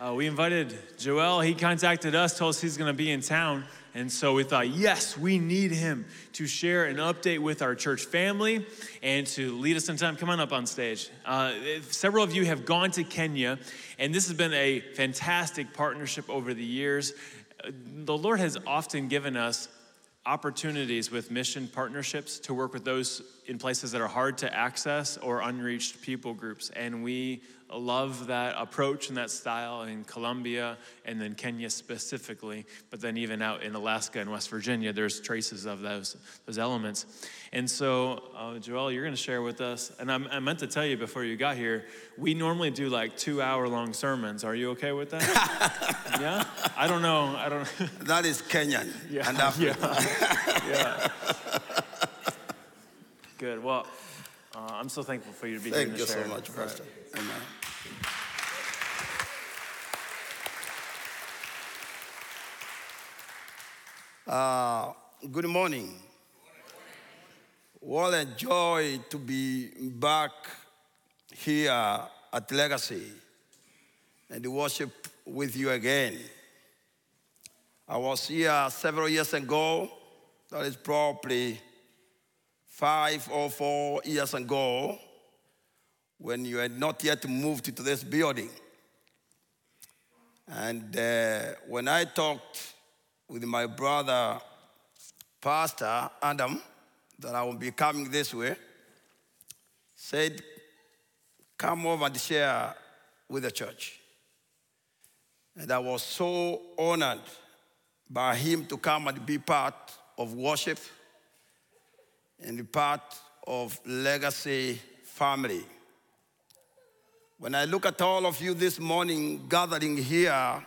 uh, we invited Joel. He contacted us, told us he's going to be in town. And so we thought, yes, we need him to share an update with our church family and to lead us in time. Come on up on stage. Uh, several of you have gone to Kenya, and this has been a fantastic partnership over the years. The Lord has often given us opportunities with mission partnerships to work with those in places that are hard to access or unreached people groups. And we love that approach and that style in Colombia and then Kenya specifically, but then even out in Alaska and West Virginia, there's traces of those, those elements. And so, uh, Joel, you're going to share with us, and I'm, i meant to tell you before you got here, we normally do like two hour long sermons. Are you okay with that? yeah? I don't know. I don't That is Kenyan yeah, and African. yeah. Good. Well, uh, I'm so thankful for you to be Thank here you to so share. much, Right. Pastor. Amen. Uh, good morning. What a joy to be back here at Legacy and to worship with you again. I was here several years ago, that is probably five or four years ago, when you had not yet moved to this building. And uh, when I talked with my brother, Pastor Adam, that I will be coming this way, said, Come over and share with the church. And I was so honored by him to come and be part of worship and the part of legacy family. When I look at all of you this morning gathering here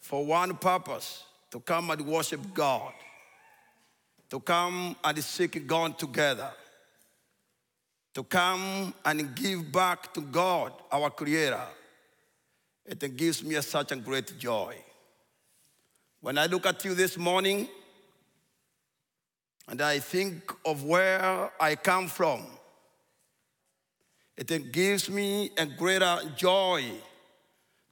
for one purpose to come and worship God, to come and seek God together, to come and give back to God, our Creator, it gives me such a great joy. When I look at you this morning and I think of where I come from, it gives me a greater joy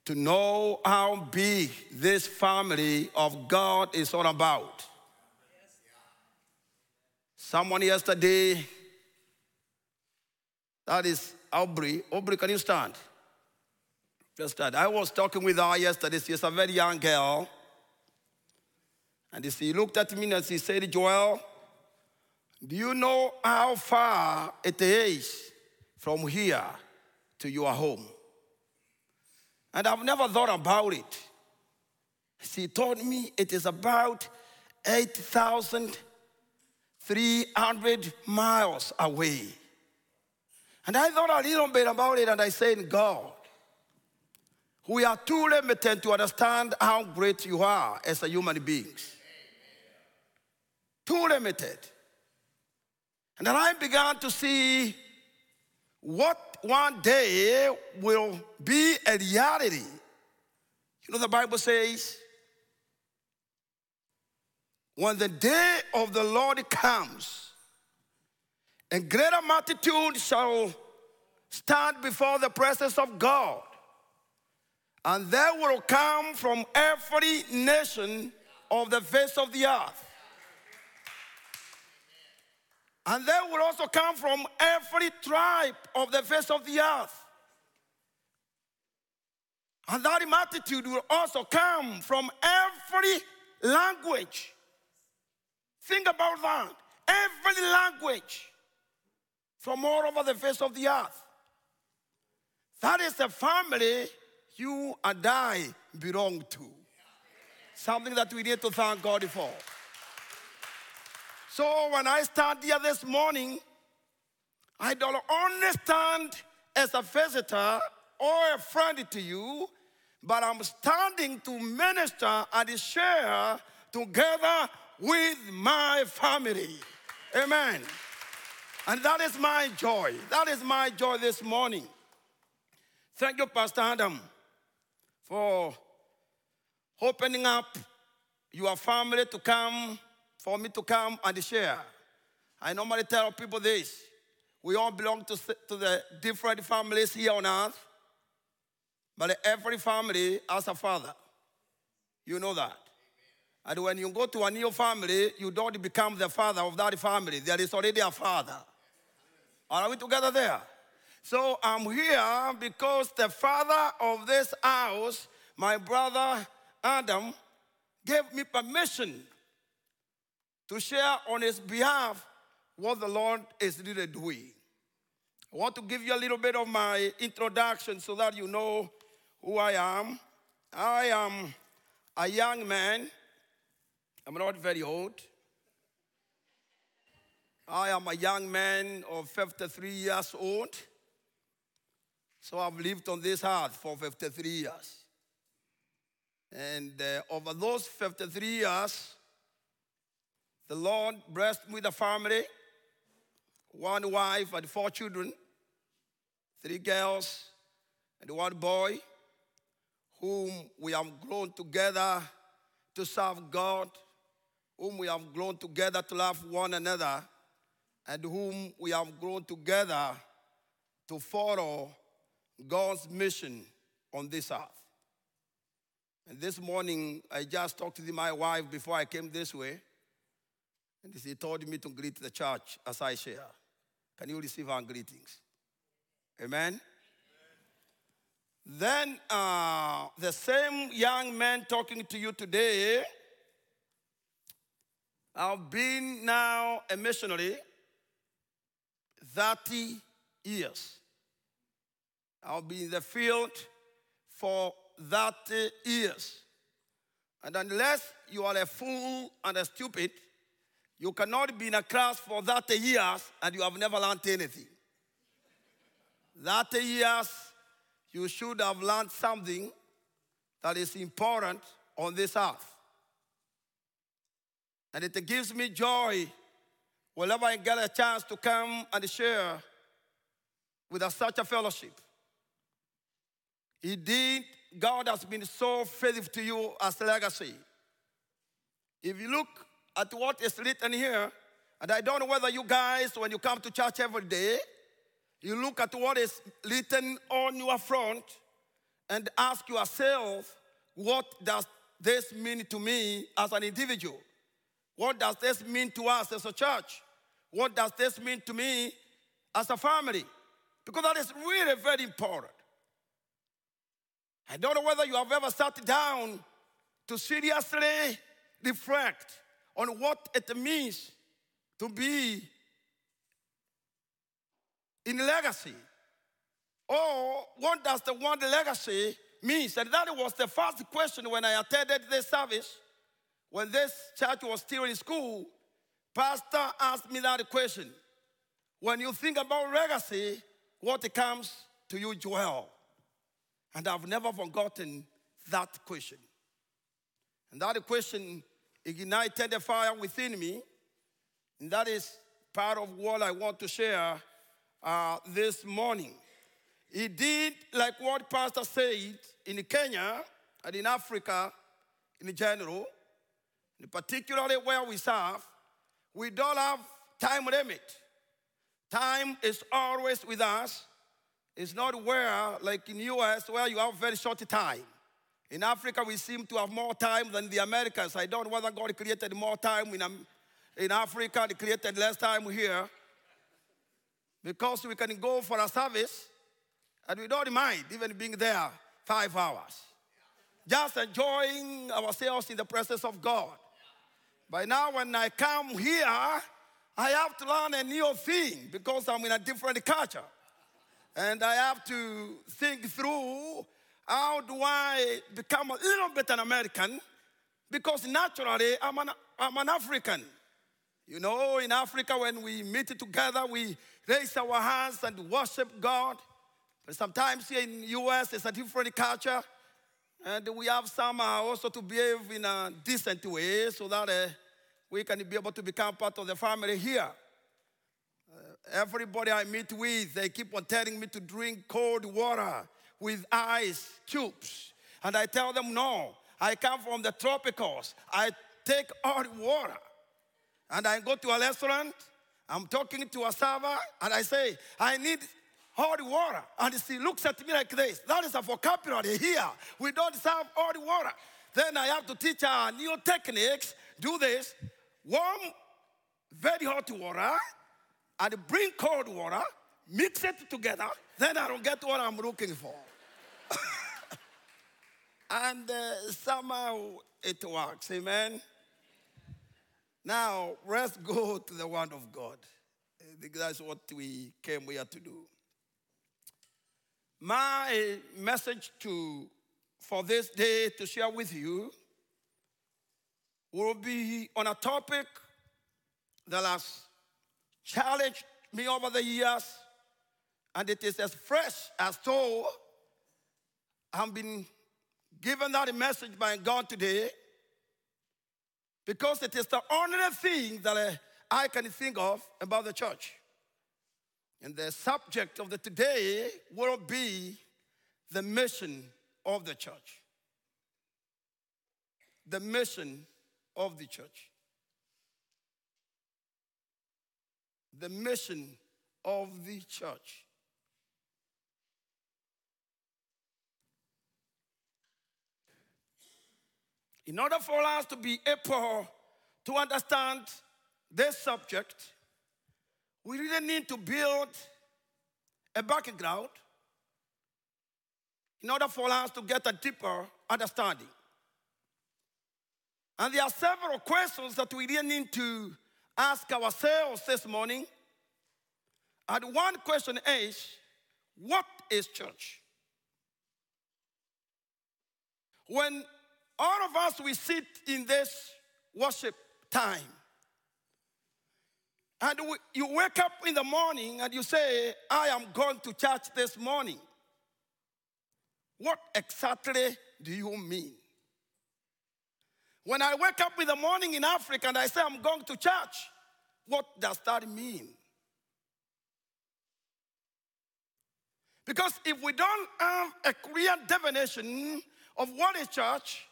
to know how big this family of God is all about. Someone yesterday, that is Aubrey. Aubrey, can you stand? Just stand. I was talking with her yesterday. She's a very young girl. And she looked at me and she said, Joel, do you know how far it is from here to your home? And I've never thought about it. She told me it is about 8,300 miles away. And I thought a little bit about it and I said, God, we are too limited to understand how great you are as a human beings. Too limited. And then I began to see what one day will be a reality. You know, the Bible says, when the day of the Lord comes, a greater multitude shall stand before the presence of God. And there will come from every nation of the face of the earth. And they will also come from every tribe of the face of the earth. And that multitude will also come from every language. Think about that. Every language from all over the face of the earth. That is the family you and I belong to. Something that we need to thank God for. So when I stand here this morning, I don't only stand as a visitor or a friend to you, but I'm standing to minister and share together with my family. Amen. And that is my joy. That is my joy this morning. Thank you, Pastor Adam, for opening up your family to come, for me to come and share. I normally tell people this we all belong to, to the different families here on earth. But every family has a father. You know that. And when you go to a new family, you don't become the father of that family. There is already a father. Are we together there? So I'm here because the father of this house, my brother Adam, gave me permission to share on his behalf what the Lord is really doing. I want to give you a little bit of my introduction so that you know who I am. I am a young man. I'm not very old. I am a young man of 53 years old. So I've lived on this earth for 53 years. And uh, over those 53 years, the Lord blessed me with a family, one wife and four children, three girls and one boy, whom we have grown together to serve God, whom we have grown together to love one another, and whom we have grown together to follow God's mission on this earth. And this morning, I just talked to my wife before I came this way, and she told me to greet the church as I share. Can you receive our greetings? Amen. Then uh, the same young man talking to you today, I've been now a missionary 30 years. I'll be in the field for 30 years. And unless you are a fool and a stupid, you cannot be in a class for 30 years and you have never learned anything. 30 years, you should have learned something that is important on this earth. And it gives me joy whenever I get a chance to come and share with a, such a fellowship. Indeed, God has been so faithful to you as a legacy. If you look at what is written here, and I don't know whether you guys, when you come to church every day, you look at what is written on your front and ask yourself, what does this mean to me as an individual? What does this mean to us as a church? What does this mean to me as a family? Because that is really very important. I don't know whether you have ever sat down to seriously reflect on what it means to be in legacy. Or what does the word legacy mean? And that was the first question when I attended this service. When this church was still in school, pastor asked me that question. When you think about legacy, what comes to you, Joel? And I've never forgotten that question. And that question ignited a fire within me. And that is part of what I want to share uh, this morning. He did like what Pastor said in Kenya and in Africa in general, particularly where we serve, we don't have time limit. Time is always with us. It's not where, like in US, where you have very short time. In Africa, we seem to have more time than the Americans. I don't know whether God created more time in, in Africa, He created less time here. Because we can go for a service and we don't mind even being there five hours. Just enjoying ourselves in the presence of God. By now, when I come here, I have to learn a new thing because I'm in a different culture. And I have to think through how do I become a little bit an American? Because naturally, I'm an, I'm an African. You know, in Africa, when we meet together, we raise our hands and worship God. But sometimes here in the US, it's a different culture. And we have some also to behave in a decent way so that uh, we can be able to become part of the family here. Uh, everybody I meet with, they keep on telling me to drink cold water with ice cubes. And I tell them, no, I come from the tropicals. I take hot water. And I go to a restaurant, I'm talking to a server, and I say, I need holy water. And he looks at me like this. That is a vocabulary here. We don't serve holy water. Then I have to teach our new techniques. Do this. Warm, very hot water, and bring cold water, mix it together. Then I don't get what I'm looking for. and uh, somehow it works. Amen. Now, let's go to the Word of God. I that's what we came here to do. My message to for this day to share with you will be on a topic that has challenged me over the years, and it is as fresh as though I've been given that message by God today because it is the only thing that I can think of about the church. And the subject of the today will be the mission of the church. The mission of the church. The mission of the church. In order for us to be able to understand this subject, we really need to build a background in order for us to get a deeper understanding. And there are several questions that we really need to ask ourselves this morning. And one question is what is church? When all of us we sit in this worship time. And we, you wake up in the morning and you say i am going to church this morning. What exactly do you mean? When i wake up in the morning in africa and i say i'm going to church what does that mean? Because if we don't have a clear definition of what is church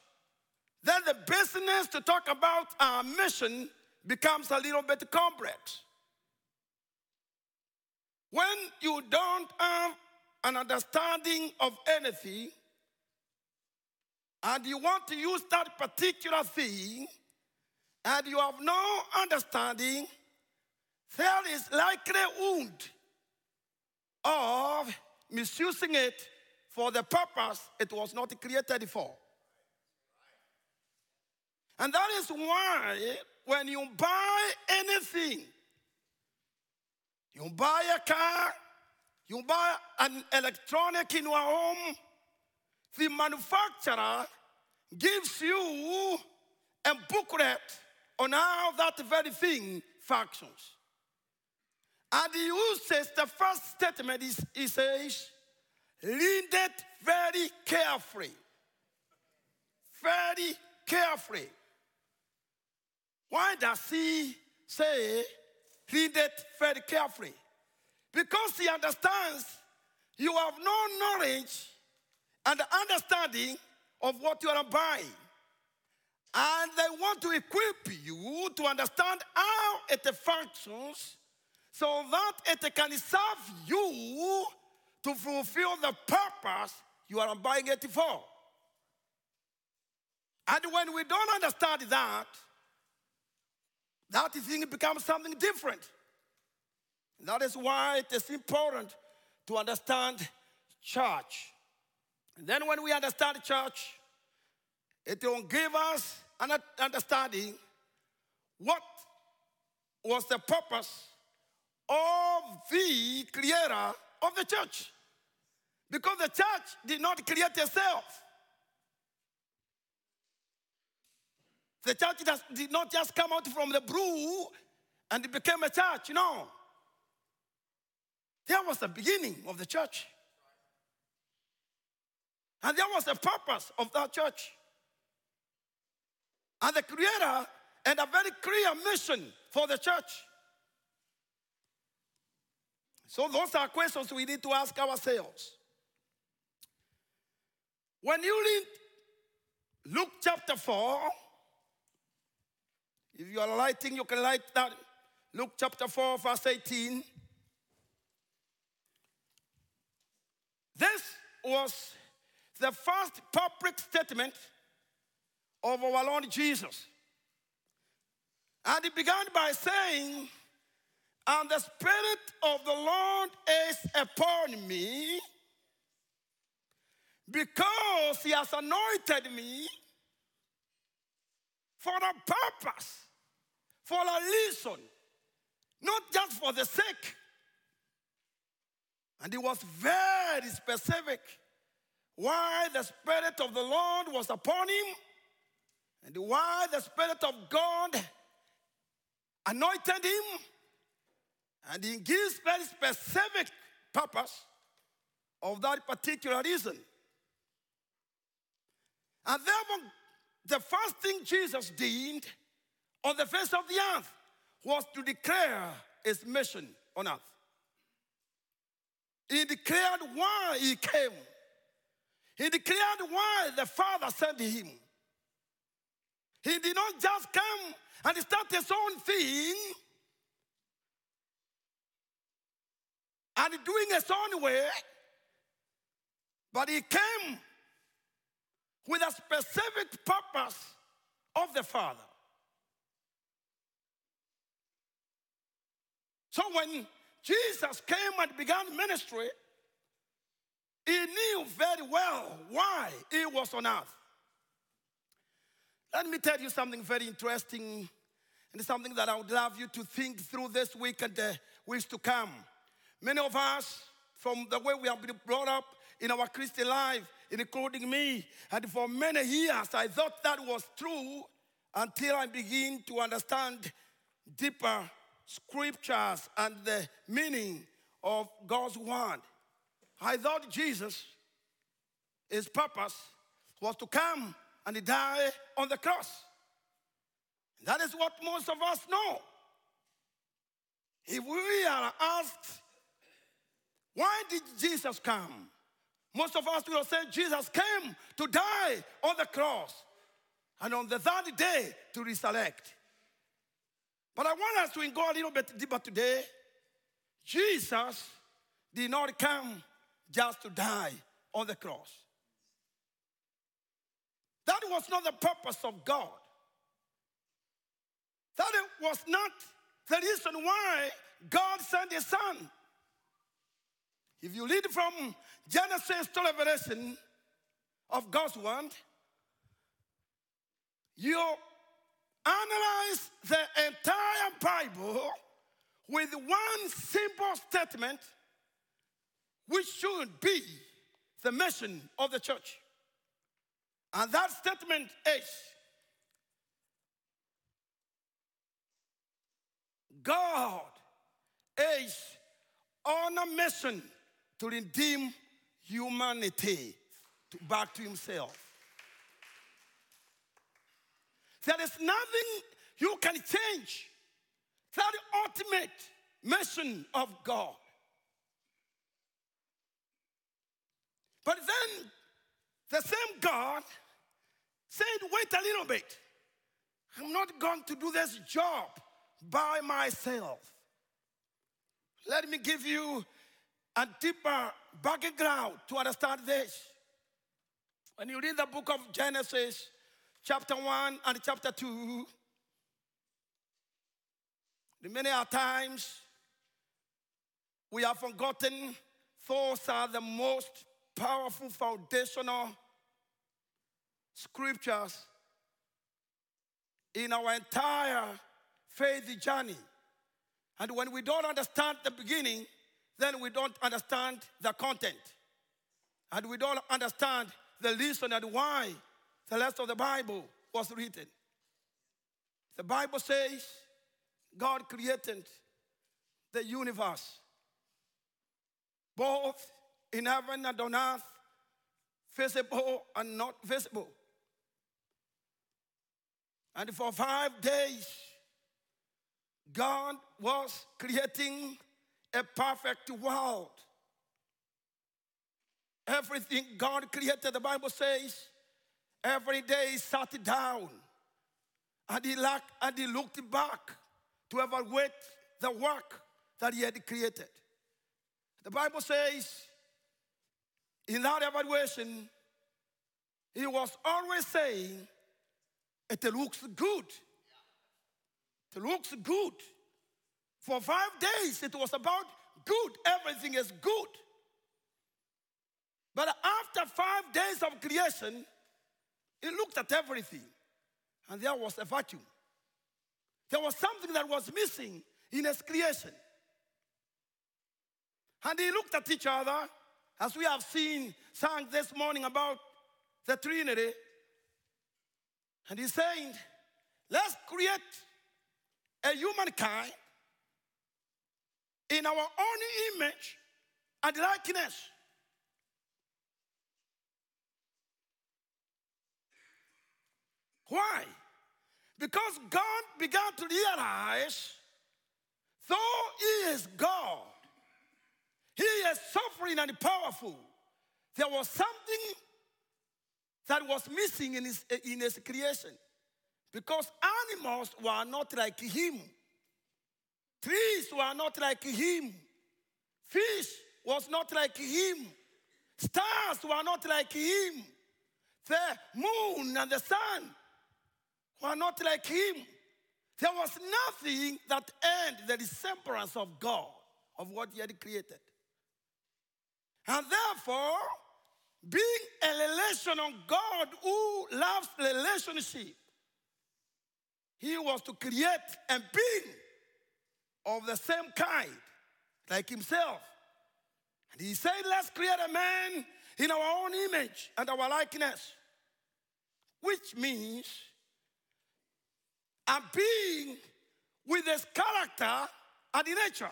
then the business to talk about our mission becomes a little bit complex. When you don't have an understanding of anything, and you want to use that particular thing, and you have no understanding, there is likely a wound of misusing it for the purpose it was not created for. And that is why when you buy anything, you buy a car, you buy an electronic in your home, the manufacturer gives you a booklet on how that very thing functions. And he uses the first statement, he says, read it very carefully. Very carefully. Why does he say, read it very carefully? Because he understands you have no knowledge and understanding of what you are buying. And they want to equip you to understand how it functions so that it can serve you to fulfill the purpose you are buying it for. And when we don't understand that, that thing becomes something different. That is why it is important to understand church. And then when we understand church, it will give us an understanding what was the purpose of the creator of the church. Because the church did not create itself. The church does, did not just come out from the brew and it became a church. No. There was the beginning of the church. And there was the purpose of that church. And the creator and a very clear mission for the church. So, those are questions we need to ask ourselves. When you read Luke chapter 4, if you are lighting, you can light that. Luke chapter 4, verse 18. This was the first public statement of our Lord Jesus. And he began by saying, And the Spirit of the Lord is upon me because he has anointed me for a purpose, for a reason, not just for the sake. And he was very specific why the Spirit of the Lord was upon him and why the Spirit of God anointed him. And he gives very specific purpose of that particular reason. And therefore, the first thing Jesus did on the face of the earth was to declare his mission on earth. He declared why he came. He declared why the Father sent him. He did not just come and start his own thing and doing his own way, but he came with a specific purpose of the Father. So when Jesus came and began ministry, he knew very well why he was on earth. Let me tell you something very interesting and something that I would love you to think through this week and the weeks to come. Many of us, from the way we have been brought up in our Christian life, including me, and for many years I thought that was true until I begin to understand deeper scriptures and the meaning of God's word. I thought Jesus, his purpose was to come and die on the cross. That is what most of us know. If we are asked, why did Jesus come? Most of us will say Jesus came to die on the cross and on the third day to resurrect. But I want us to go a little bit deeper today. Jesus did not come just to die on the cross. That was not the purpose of God. That was not the reason why God sent his son. If you read from Genesis to Revelation of God's word, you analyze the entire Bible with one simple statement, which should be the mission of the church. And that statement is God is on a mission to redeem humanity back to himself. There is nothing you can change that the ultimate mission of God. But then the same God said, wait a little bit. I'm not going to do this job by myself. Let me give you a deeper background to understand this. When you read the book of Genesis, chapter 1 and chapter 2, many are times we have forgotten those are the most powerful foundational scriptures in our entire faith journey. And when we don't understand the beginning, then we don't understand the content. And we don't understand the reason and why the rest of the Bible was written. The Bible says God created the universe, both in heaven and on earth, visible and not visible. And for five days, God was creating a perfect world. Everything God created, the Bible says, every day he sat down and he, looked, and he looked back to evaluate the work that he had created. The Bible says in that evaluation, he was always saying, it looks good. It looks good. For five days, it was about good. Everything is good. But after five days of creation, he looked at everything, and there was a vacuum. There was something that was missing in his creation. And they looked at each other, as we have seen sang this morning about the Trinity. And he's saying, let's create a humankind in our own image and likeness. Why? Because God began to realize, though He is God, He is sovereign and powerful, there was something that was missing in His, in his creation. Because animals were not like Him, trees were not like Him, fish was not like Him, stars were not like Him, the moon and the sun were not like him. There was nothing that earned the resemblance of God, of what he had created. And therefore, being a relation of God who loves relationship, he was to create a being of the same kind, like himself. And he said, Let's create a man in our own image and our likeness, which means and being with his character and the nature.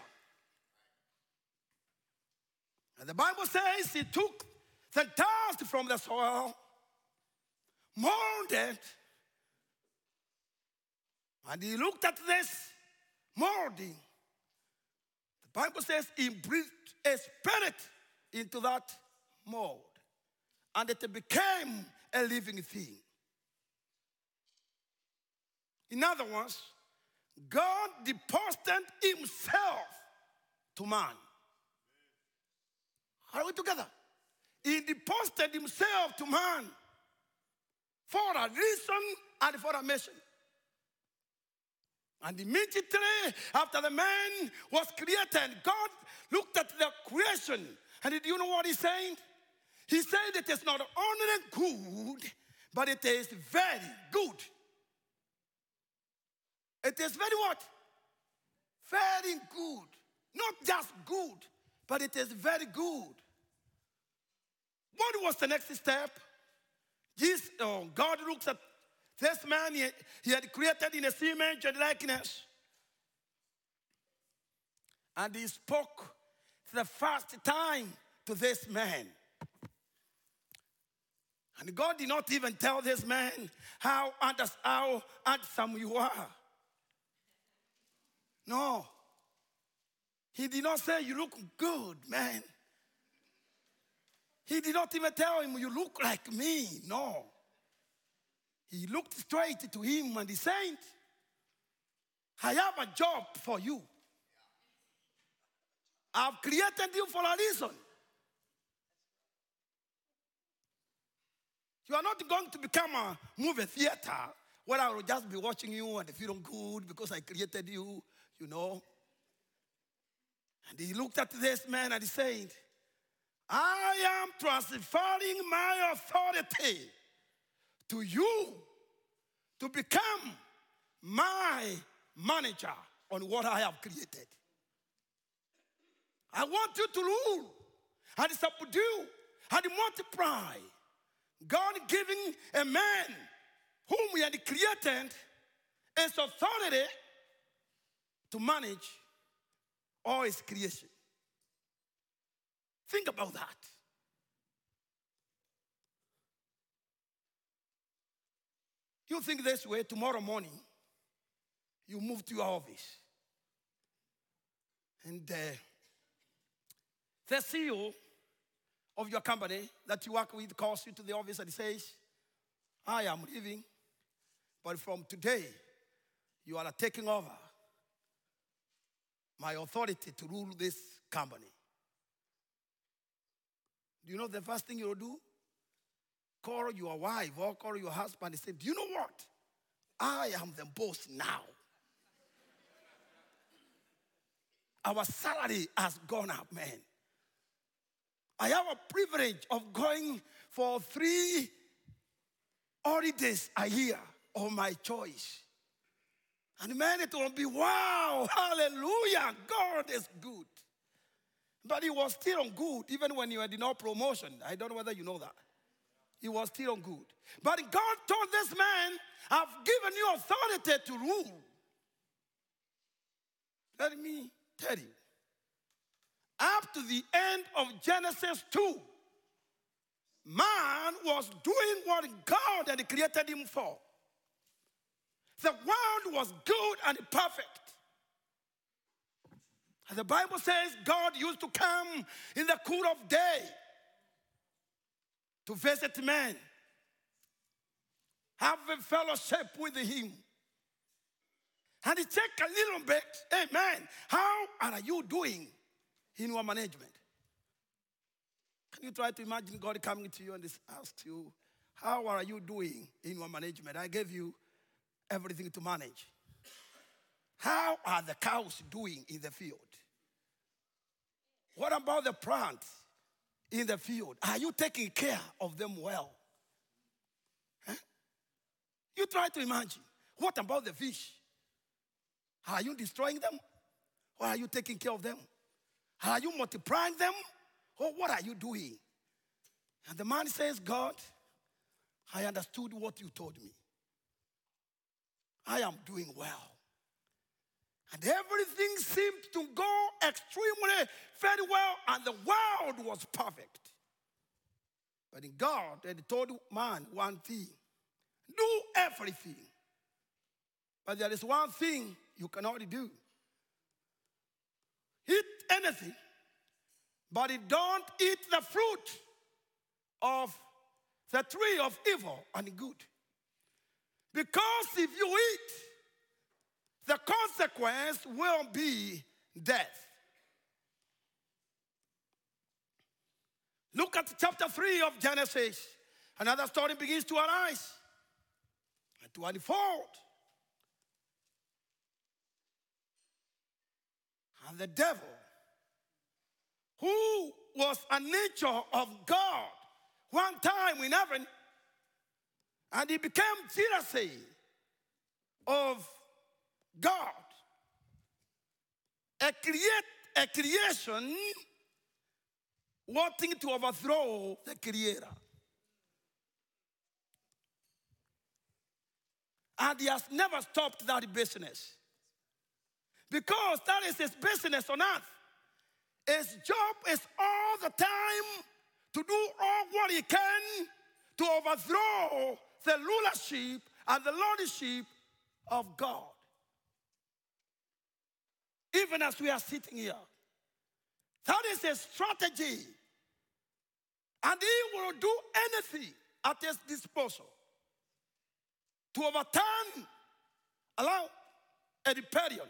And the Bible says he took the dust from the soil, molded, and he looked at this molding. The Bible says he breathed a spirit into that mold, and it became a living thing. In other words, God deposited himself to man. Are we together? He deposited himself to man for a reason and for a mission. And immediately after the man was created, God looked at the creation. And did you know what he's saying? He said it is not only good, but it is very good. It is very what? Very good. Not just good, but it is very good. What was the next step? Jesus, oh, God looks at this man he, he had created in a image and likeness. And he spoke for the first time to this man. And God did not even tell this man how, how handsome you are. No. He did not say, You look good, man. He did not even tell him, You look like me. No. He looked straight to him and he said, I have a job for you. I've created you for a reason. You are not going to become a movie theater where I will just be watching you and feeling good because I created you you know. And he looked at this man and he said, I am transferring my authority to you to become my manager on what I have created. I want you to rule and subdue and multiply. God giving a man whom he had created his authority to manage all his creation. Think about that. You think this way, tomorrow morning, you move to your office. And uh, the CEO of your company that you work with calls you to the office and says, I am leaving, but from today, you are taking over my authority to rule this company. Do you know the first thing you'll do? Call your wife or call your husband and say, Do you know what? I am the boss now. Our salary has gone up, man. I have a privilege of going for three holidays a year of my choice. And man, it will be wow, hallelujah, God is good. But he was still on good even when he had no promotion. I don't know whether you know that. He was still on good. But God told this man, I've given you authority to rule. Let me tell you. Up to the end of Genesis 2, man was doing what God had created him for. The world was good and perfect. And the Bible says God used to come in the cool of day to visit men, have a fellowship with him. And he check a little bit, hey man, how are you doing in your management? Can you try to imagine God coming to you and ask you, how are you doing in your management? I gave you everything to manage. How are the cows doing in the field? What about the plants in the field? Are you taking care of them well? Huh? You try to imagine. What about the fish? Are you destroying them? Or are you taking care of them? Are you multiplying them? Or what are you doing? And the man says, God, I understood what you told me. I am doing well. And everything seemed to go extremely very well, and the world was perfect. But in God, had told man one thing do everything. But there is one thing you cannot do eat anything, but don't eat the fruit of the tree of evil and good. Because if you eat, the consequence will be death. Look at chapter 3 of Genesis. Another story begins to arise and to unfold. And the devil, who was a nature of God, one time in heaven, and he became jealousy of God. A, create, a creation wanting to overthrow the creator. And he has never stopped that business. Because that is his business on earth. His job is all the time to do all what he can to overthrow the rulership and the lordship of God. Even as we are sitting here, that is a strategy. And he will do anything at his disposal to overturn, allow a rebellion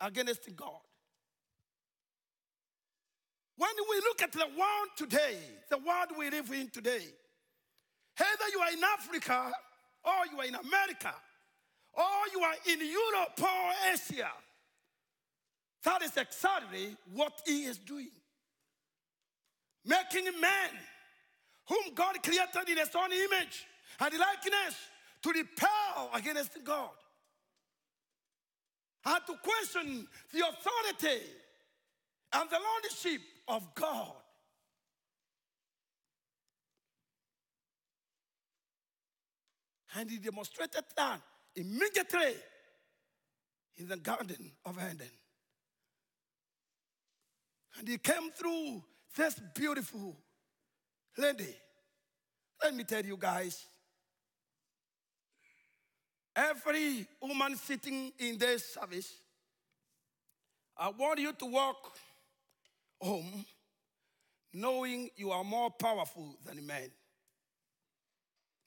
against God. When we look at the world today, the world we live in today, either you are in Africa or you are in America or you are in Europe or Asia, that is exactly what he is doing. Making man whom God created in his own image and likeness to repel against God and to question the authority and the lordship of God. And he demonstrated that immediately in the Garden of Eden. And he came through this beautiful lady. Let me tell you guys every woman sitting in this service, I want you to walk home knowing you are more powerful than men.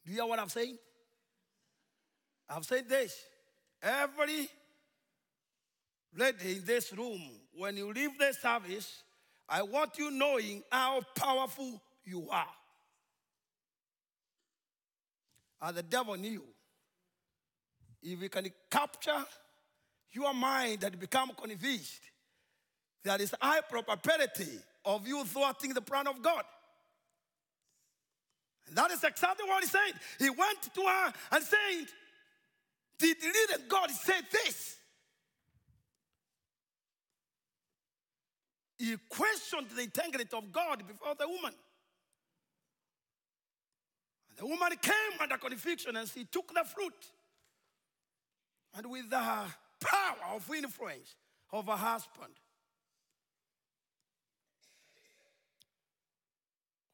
Do you hear what I'm saying? I've said this. Every lady in this room, when you leave the service, I want you knowing how powerful you are. And the devil knew if we can capture your mind and become convinced, there is high probability of you thwarting the plan of God. And that is exactly what he said. He went to her and said, Did really God say this? He questioned the integrity of God before the woman. And the woman came under conviction and she took the fruit. And with the power of influence of her husband,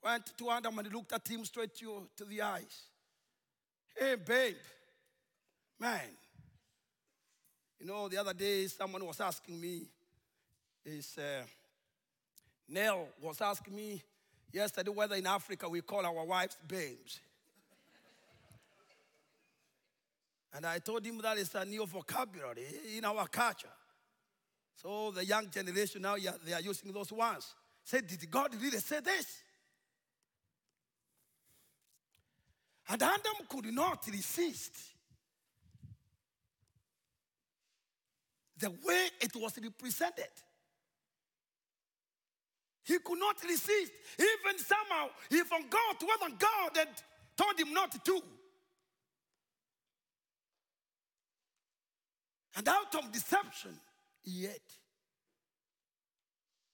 went to Adam and looked at him straight to, to the eyes. Hey, babe, man. You know, the other day someone was asking me, is uh, Neil was asking me yesterday whether in Africa we call our wives babes. and I told him that is a new vocabulary in our culture. So the young generation now, they are using those words. Say, did God really say this? And Adam could not resist the way it was represented. He could not resist. Even somehow he forgot whether God had told him not to. And out of deception, ate.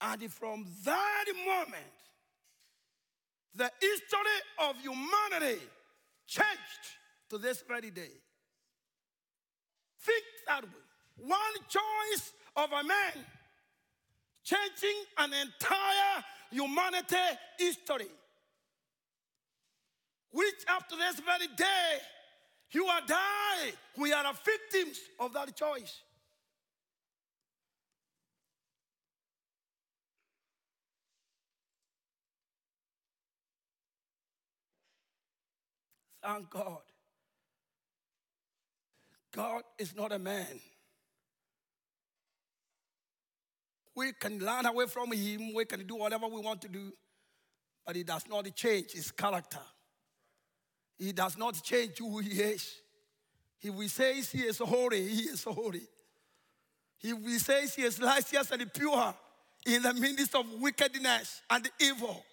And from that moment, the history of humanity changed to this very day. Think that way. One choice of a man changing an entire humanity history. Which to this very day, you and I, we are the victims of that choice. Thank God. God is not a man. We can learn away from him, we can do whatever we want to do, but he does not change his character. He does not change who he is. If we say he is holy, he is holy. If we say he is righteous and pure in the midst of wickedness and evil,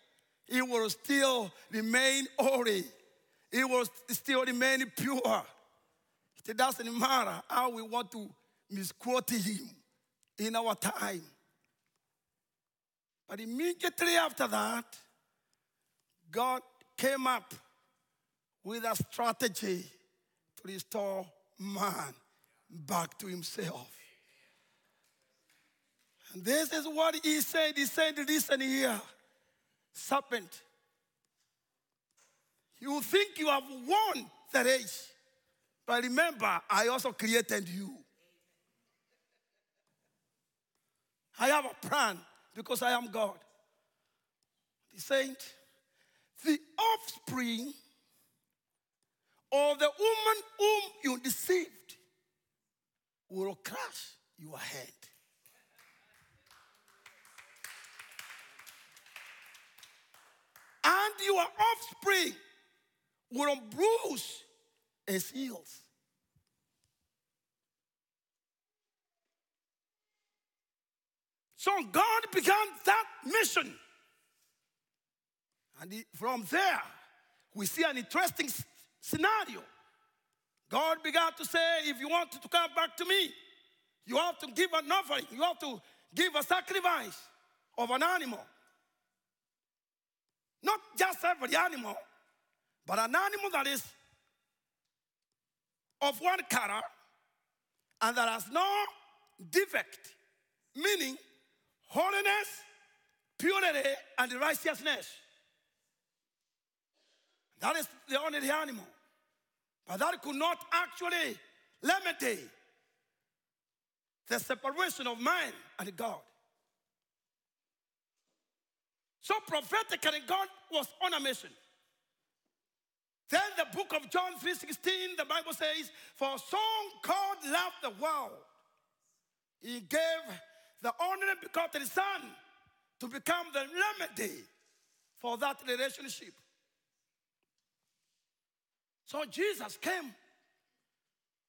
he will still remain holy he will still remain pure. It doesn't matter how we want to misquote him in our time. But immediately after that, God came up with a strategy to restore man back to himself. And this is what he said. He said, Listen here, serpent, you think you have won the race. But remember, I also created you. I have a plan because I am God. The saint, the offspring of the woman whom you deceived will crush your head. And your offspring will bruise his heels. So God began that mission. And from there, we see an interesting scenario. God began to say, if you want to come back to me, you have to give an offering, you have to give a sacrifice of an animal. Not just every animal, but an animal that is of one color and that has no defect, meaning holiness, purity, and righteousness. That is the only animal. But that could not actually limit the separation of man and God. So prophetically, God was on a mission. Then the book of John 3:16, the Bible says, For so God loved the world, he gave the only begotten Son to become the remedy for that relationship. So Jesus came,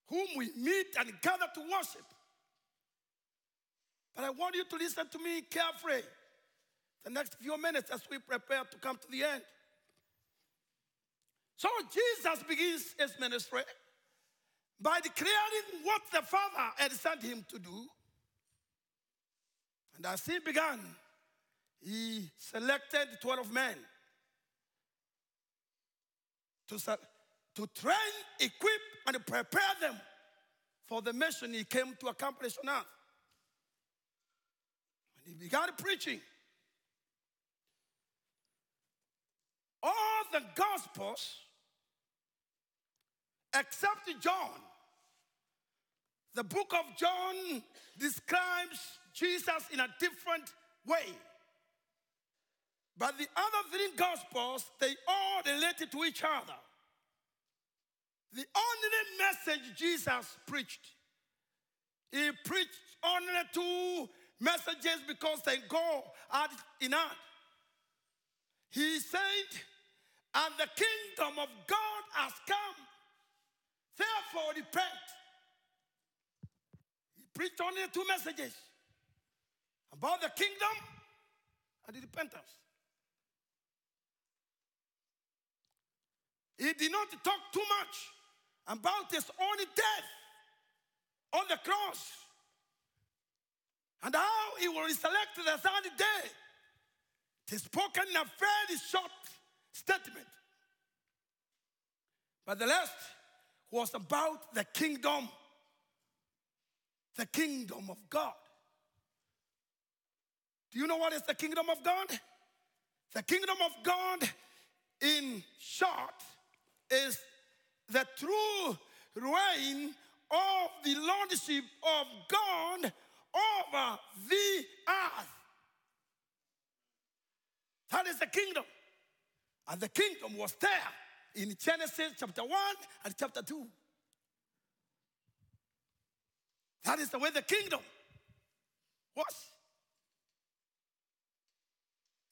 whom we meet and gather to worship. But I want you to listen to me carefully the next few minutes as we prepare to come to the end. So Jesus begins his ministry by declaring what the Father had sent him to do. And as he began, he selected 12 men to, to train, equip, and prepare them for the mission he came to accomplish on earth. And he began preaching. All the Gospels, except John, the book of John describes Jesus in a different way. But the other three Gospels, they all related to each other. The only message Jesus preached, he preached only two messages because they go out in out. He said, and the kingdom of God has come. Therefore, repent. He preached only two messages about the kingdom and the repentance. He did not talk too much about his own death on the cross and how he will resurrect the third day. It is spoken in a very short statement. But the rest was about the kingdom, the kingdom of God. Do you know what is the kingdom of God? The kingdom of God, in short, is the true reign of the lordship of God over the earth. That is the kingdom. And the kingdom was there in Genesis chapter 1 and chapter 2. That is the way the kingdom was.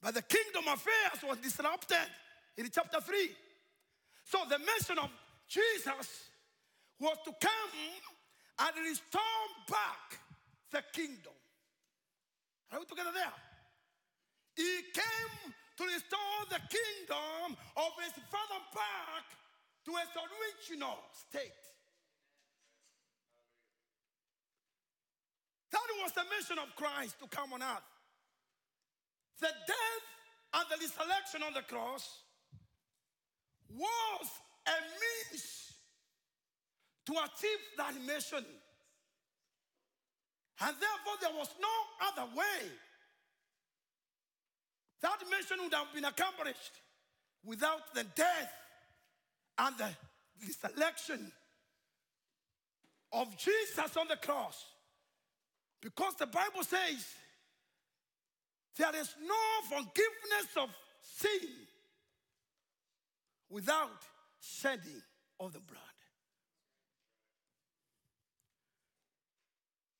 But the kingdom affairs was disrupted in chapter 3. So the mission of Jesus was to come and restore back the kingdom. Are we together there? He came to restore the kingdom of his father back to its original state. That was the mission of Christ to come on earth. The death and the resurrection on the cross was a means to achieve that mission. And therefore, there was no other way. That mission would have been accomplished without the death and the, selection of Jesus on the cross. Because the Bible says there is no forgiveness of sin without shedding of the blood.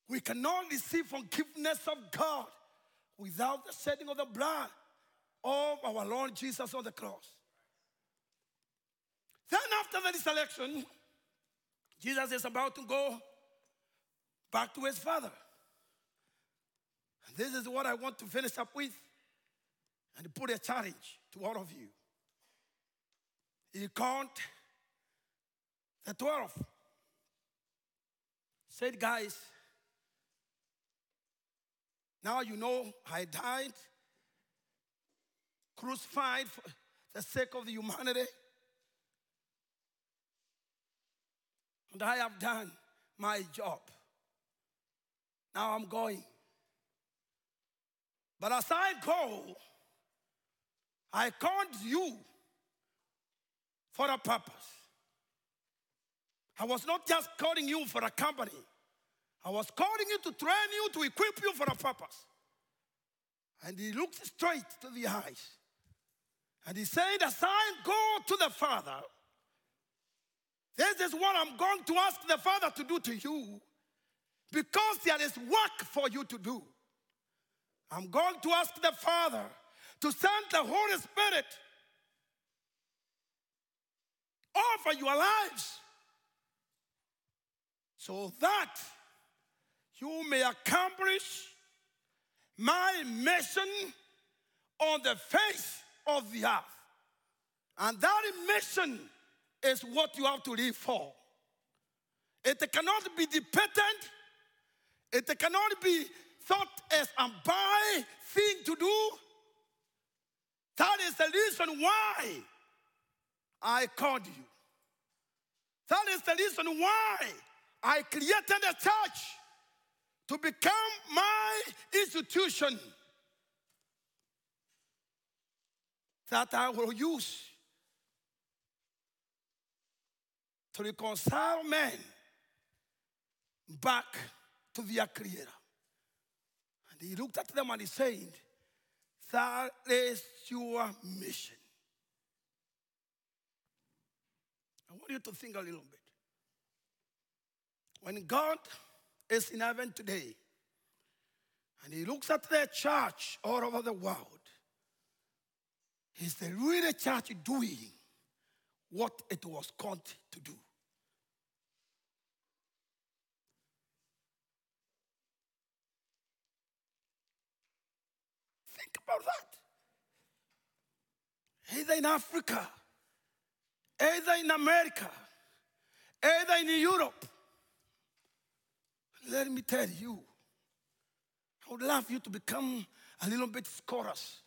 We cannot receive forgiveness of God without the shedding of the blood of our Lord Jesus on the cross. Then, after the resurrection, Jesus is about to go back to his Father. And this is what I want to finish up with and put a challenge to all of you. He called the 12. Said, guys, now you know I died, crucified for the sake of the humanity. And I have done my job. Now I'm going. But as I go, I called you for a purpose. I was not just calling you for a company. I was calling you to train you, to equip you for a purpose. And he looked straight to the eyes. And he said, As I go to the Father, this is what I'm going to ask the Father to do to you because there is work for you to do. I'm going to ask the Father to send the Holy Spirit over your lives so that you may accomplish my mission on the face of the earth. And that mission is what you have to live for. It cannot be dependent, it cannot be thought as a bad thing to do. That is the reason why I called you. That is the reason why I created a church to become my institution that I will use to reconcile men back to their creator. And he looked at them and he said, That is your mission. I want you to think a little bit. When God is in heaven today and he looks at the church all over the world, is the real church doing what it was called to do? Think about that. Either in Africa, either in America, either in Europe. Let me tell you, I would love you to become a little bit scholars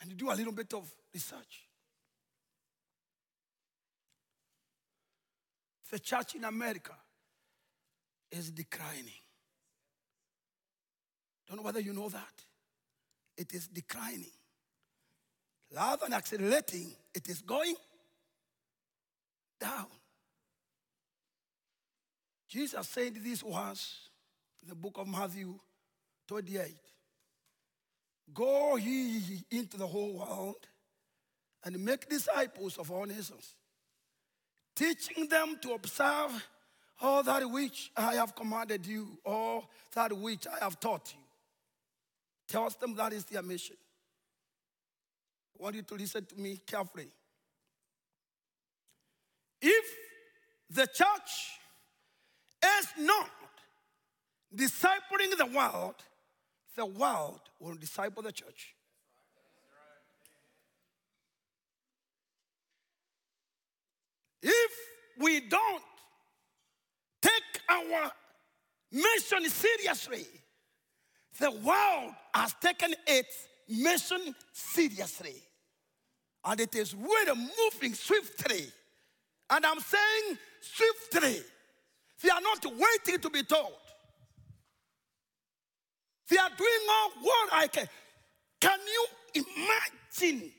and do a little bit of research. The church in America is declining. Don't know whether you know that. It is declining. Rather than accelerating, it is going down. Jesus said this once in the book of Matthew 28. Go ye into the whole world and make disciples of all nations, teaching them to observe all that which I have commanded you, all that which I have taught you. Tells them that is their mission. I want you to listen to me carefully. If the church is not discipling the world, the world will disciple the church. If we don't take our mission seriously, the world has taken its mission seriously. And it is really moving swiftly. And I'm saying swiftly. They are not waiting to be told. They are doing all what I can. Can you imagine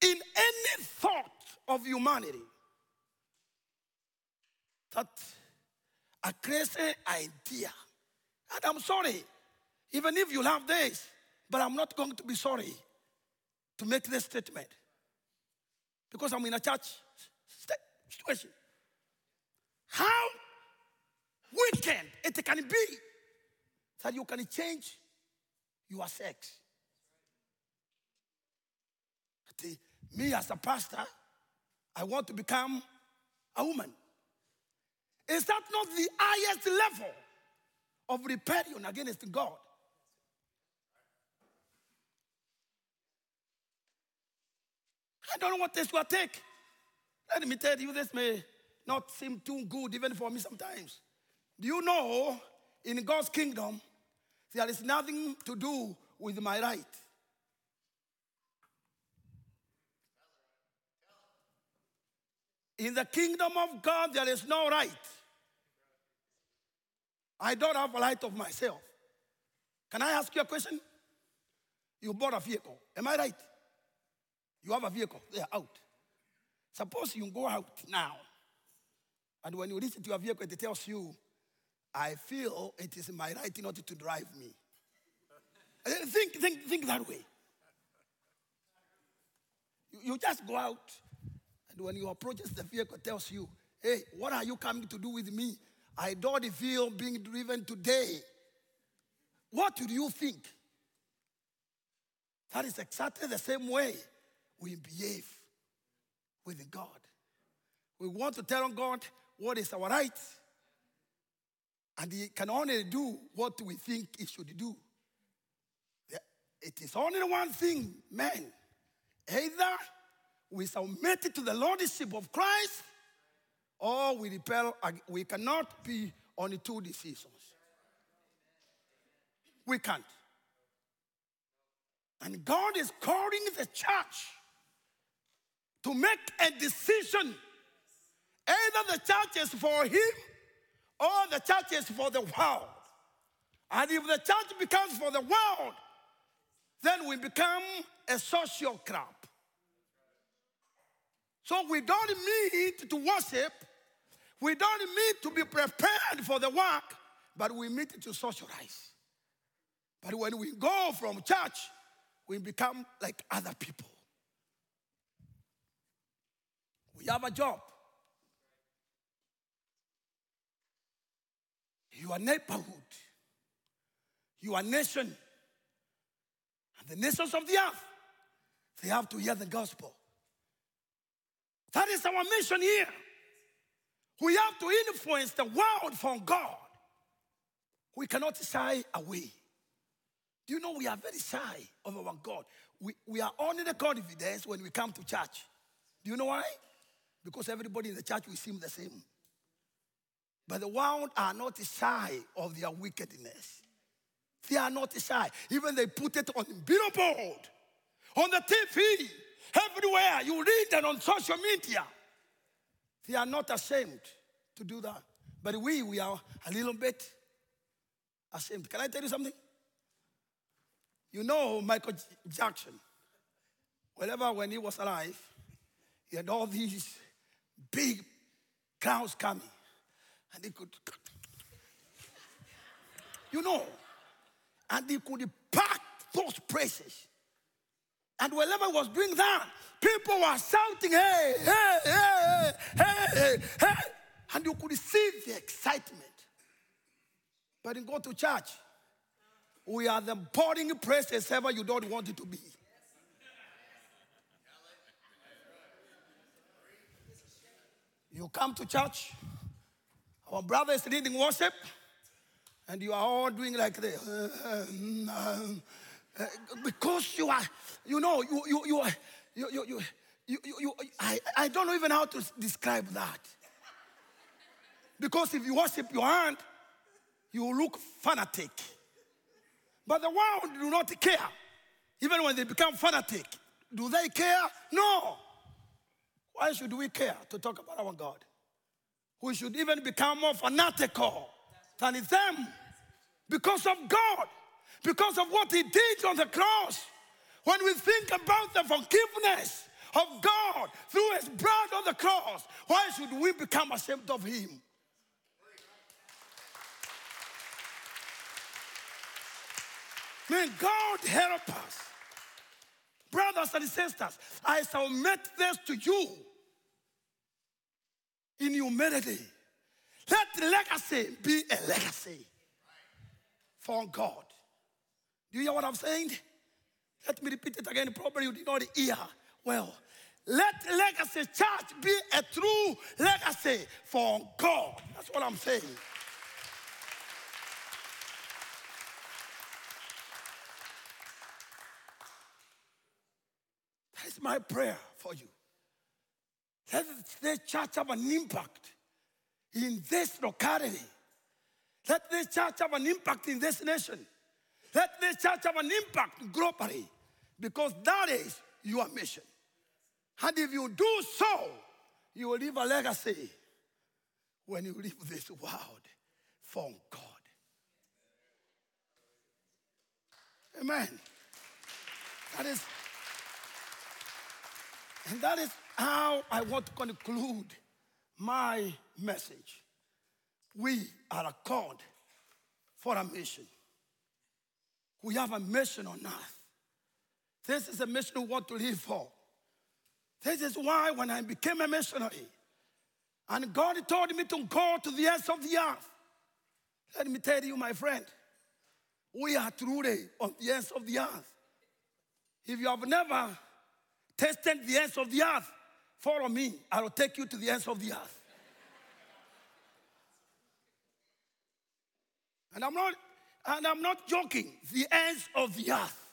in any thought of humanity that a crazy idea? And I'm sorry, even if you have this, but I'm not going to be sorry to make this statement because I'm in a church situation. How wicked it can be that you can change your sex. Me as a pastor, I want to become a woman. Is that not the highest level of rebellion against God? I don't know what this will take. Let me tell you, this may not seem too good even for me sometimes. Do you know in God's kingdom, there is nothing to do with my right? In the kingdom of God, there is no right. I don't have a right of myself. Can I ask you a question? You bought a vehicle. Am I right? You have a vehicle, they are out. Suppose you go out now, and when you reach to your vehicle, it tells you, I feel it is my right not to drive me. think, think, think that way. You, you just go out, and when you approach the vehicle, tells you, hey, what are you coming to do with me? I don't feel being driven today. What do you think? That is exactly the same way we behave with God. We want to tell God what is our right. And He can only do what we think He should do. It is only one thing, man. Either we submit to the Lordship of Christ or we repel. We cannot be on the two decisions. We can't. And God is calling the church to make a decision. Either the church is for Him or the church is for the world. And if the church becomes for the world, then we become a social club. So we don't need to worship, we don't meet to be prepared for the work, but we meet to socialize. But when we go from church, we become like other people. We have a job. Your neighborhood, your nation, and the nations of the earth, they have to hear the gospel. That is our mission here. We have to influence the world from God. We cannot shy away. Do you know we are very shy of our God? We, we are only the confidence when we come to church. Do you know why? Because everybody in the church will seem the same. But the world are not shy of their wickedness. They are not shy. Even they put it on billboard, on the TV, everywhere. You read it on social media. They are not ashamed to do that. But we, we are a little bit ashamed. Can I tell you something? You know Michael Jackson. Whenever when he was alive, he had all these big crowds coming. And he could, you know, and he could pack those places. And whenever he was doing that, people were shouting, hey, hey, hey, hey, hey, hey. And you could see the excitement. But in go to church, we are the boring places ever you don't want it to be. You come to church, our brother is leading worship, and you are all doing like this. Uh, uh, because you are, you know, you, you, you are, you, you, you, you, you, you, I, I don't know even how to describe that. Because if you worship your hand, you look fanatic. But the world do not care. Even when they become fanatic, do they care? No. Why should we care to talk about our God? We should even become more fanatical than them because of God, because of what He did on the cross. When we think about the forgiveness of God through His blood on the cross, why should we become ashamed of Him? May God help us. Brothers and sisters, I submit this to you in humility. Let legacy be a legacy for God. Do you hear what I'm saying? Let me repeat it again. Probably you did not hear well. Let legacy church be a true legacy for God. That's what I'm saying. That is my prayer for you. Let this church have an impact in this locality. Let this church have an impact in this nation. Let this church have an impact globally because that is your mission. And if you do so, you will leave a legacy when you leave this world from God. Amen. That is, and that is how I want to conclude my message. We are called for a mission. We have a mission on earth. This is a mission we want to live for. This is why when I became a missionary, and God told me to go to the ends of the earth, let me tell you, my friend, we are truly on the ends of the earth. If you have never tasted the ends of the earth, follow me. I will take you to the ends of the earth. and I'm not, and I'm not joking. The ends of the earth,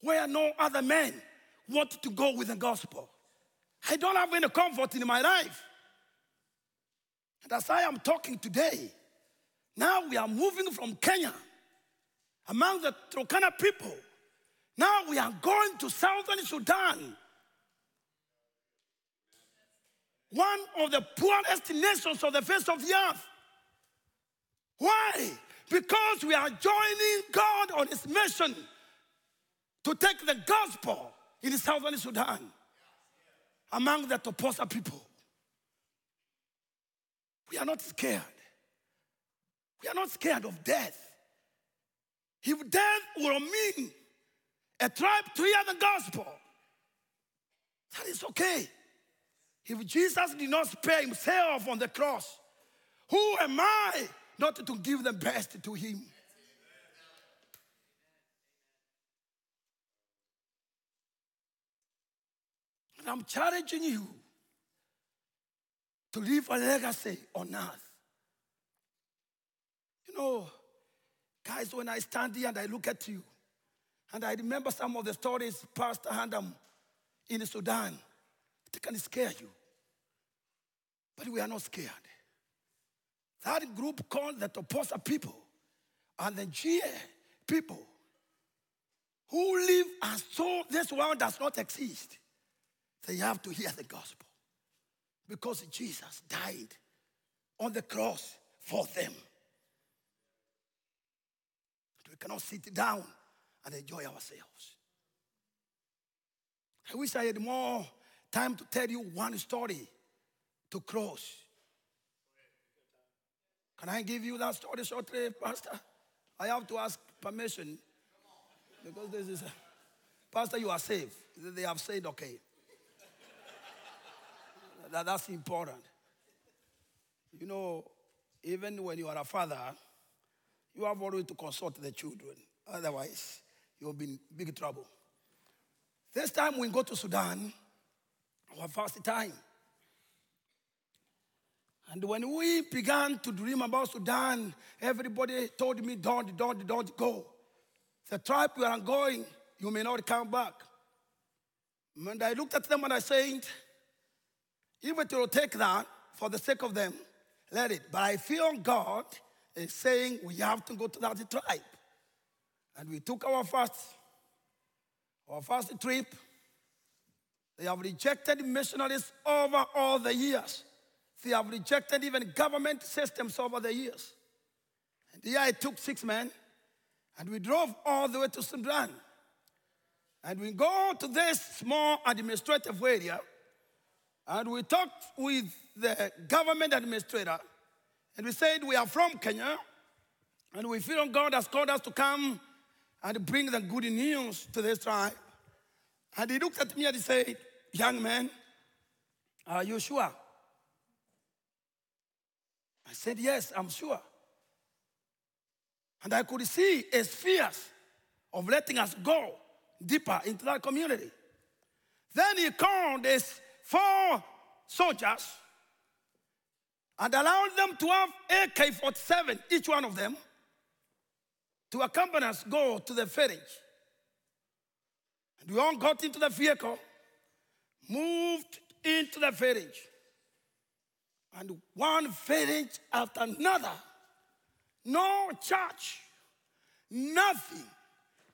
where no other men want to go with the gospel. I don't have any comfort in my life. And as I am talking today, now we are moving from Kenya among the Turkana people. Now we are going to southern Sudan, one of the poorest nations on the face of the earth. Why? Because we are joining God on his mission to take the gospel in southern Sudan among the Toposa people. We are not scared. We are not scared of death. If death will mean a tribe to hear the gospel, that is okay. If Jesus did not spare himself on the cross, who am I not to give the best to him? I'm challenging you to leave a legacy on earth. You know, guys, when I stand here and I look at you, and I remember some of the stories Pastor Handam in Sudan, it can scare you. But we are not scared. That group called the Toposa people and the GA people who live as though this world does not exist, they have to hear the gospel because Jesus died on the cross for them. We cannot sit down and enjoy ourselves. I wish I had more time to tell you one story to close. Can I give you that story shortly, Pastor? I have to ask permission because this is, a, Pastor, you are safe. They have said, okay. That, that's important. You know, even when you are a father, you have always to consult the children. Otherwise, you'll be in big trouble. This time we go to Sudan, our first time. And when we began to dream about Sudan, everybody told me, don't, don't, don't go. The tribe we are going, you may not come back. And I looked at them and I said, it will take that for the sake of them, let it. But I feel God is saying we have to go to that tribe. And we took our first, our first trip. They have rejected missionaries over all the years. They have rejected even government systems over the years. And here I took six men, and we drove all the way to Sudan. And we go to this small administrative area, and we talked with the government administrator, and we said, We are from Kenya, and we feel God has called us to come and bring the good news to this tribe. And he looked at me and he said, Young man, are you sure? I said, Yes, I'm sure. And I could see his fears of letting us go deeper into that community. Then he called his four soldiers and allowed them to have AK 47, each one of them, to accompany us go to the village. And we all got into the vehicle, moved into the village. And one village after another, no church, nothing.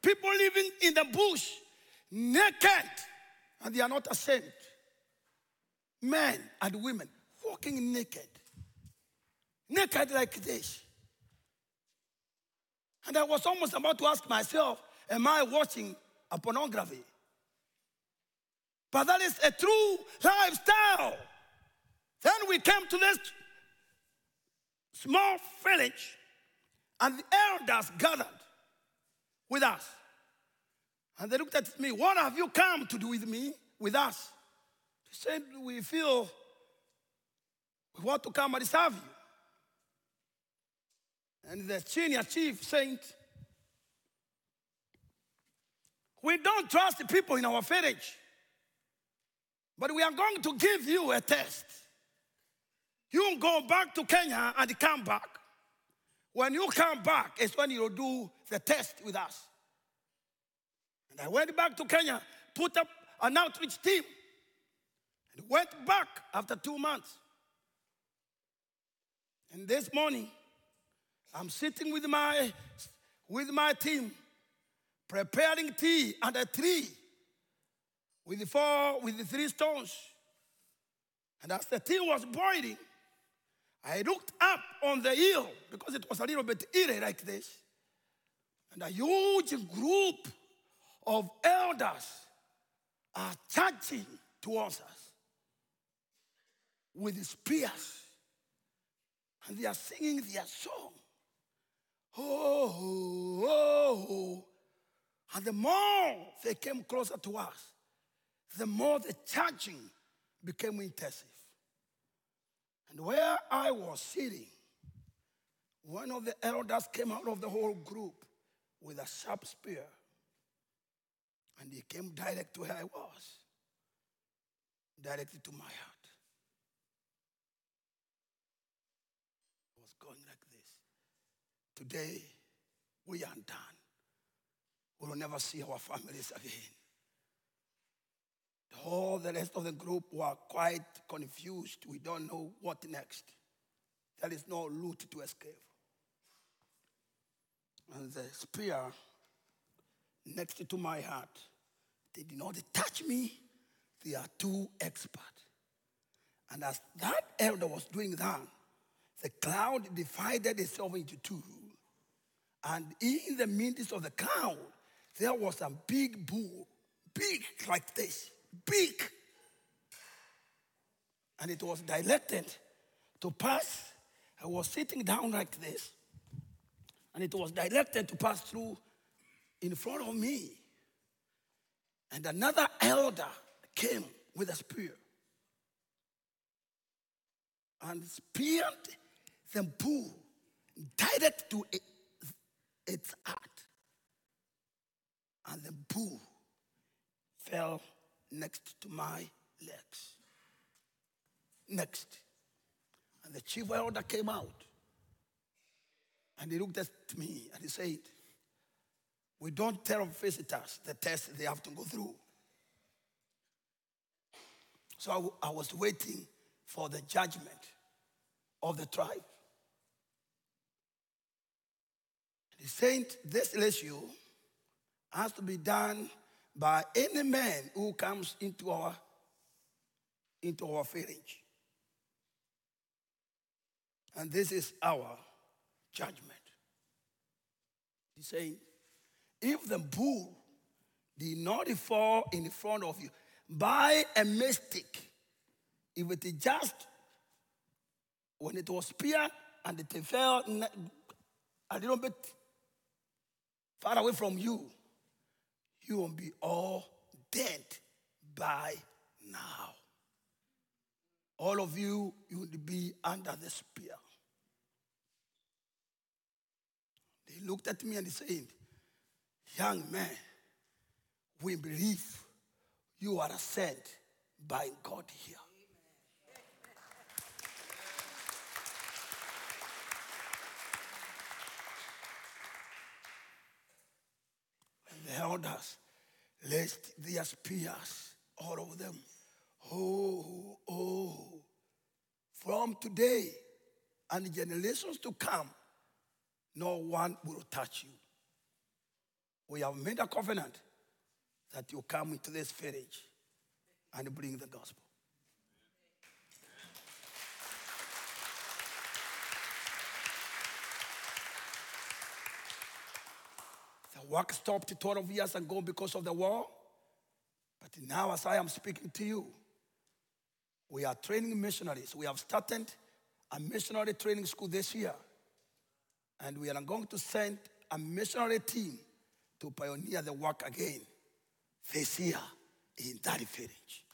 People living in the bush, naked, and they are not ashamed. Men and women walking naked, naked like this. And I was almost about to ask myself, Am I watching a pornography? But that is a true lifestyle. Then we came to this small village, and the elders gathered with us. And they looked at me, What have you come to do with me, with us? They said, We feel we want to come and serve you. And the senior chief said, We don't trust the people in our village. But we are going to give you a test. You go back to Kenya and come back. When you come back, it's when you do the test with us. And I went back to Kenya, put up an outreach team, and went back after two months. And this morning, I'm sitting with my with my team, preparing tea under a tree with the four, with the three stones. And as the tea was boiling, I looked up on the hill because it was a little bit eerie like this. And a huge group of elders are charging towards us with spears. And they are singing their song. Oh, oh, oh. And the more they came closer to us, the more the charging became intensive. And where I was sitting, one of the elders came out of the whole group with a sharp spear. And he came direct to where I was, directly to my heart. I was going like this. Today, we are done. We will never see our families again. All the rest of the group were quite confused. We don't know what next. There is no route to escape. And the spear next to my heart, they did not touch me. They are too expert. And as that elder was doing that, the cloud divided itself into two. And in the midst of the cloud, there was a big bull, big like this, big. And it was directed to pass. I was sitting down like this, and it was directed to pass through in front of me. And another elder came with a spear and speared the bull direct to its heart. And the bull fell next to my legs. Next. And the chief elder came out. And he looked at me and he said, We don't tell visitors the test they have to go through. So I was waiting for the judgment of the tribe. He said, This issue has to be done by any man who comes into our into our village. And this is our judgment. He's saying, if the bull did not fall in front of you by a mistake, if it is just when it was speared and it fell a little bit far away from you, you will be all dead by now. All of you, you will be under the spear. They looked at me and they said, Young man, we believe you are sent by God here. The elders lest their spears, all of them. Oh, oh. From today and generations to come, no one will touch you. We have made a covenant that you come into this village and bring the gospel. Work stopped 12 years ago because of the war. But now, as I am speaking to you, we are training missionaries. We have started a missionary training school this year. And we are going to send a missionary team to pioneer the work again this year in that village.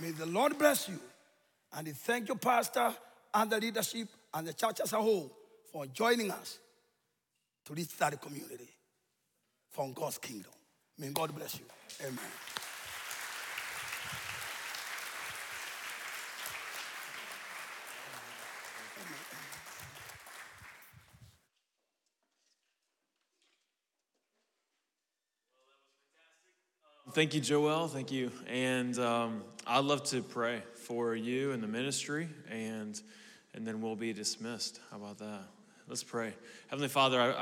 May the Lord bless you. And thank you, Pastor, and the leadership, and the church as a whole for joining us to reach that community from God's kingdom. May God bless you. Amen. Thank you, Joel. Thank you. And um, I'd love to pray for you and the ministry, and and then we'll be dismissed. How about that? Let's pray. Heavenly Father, I, I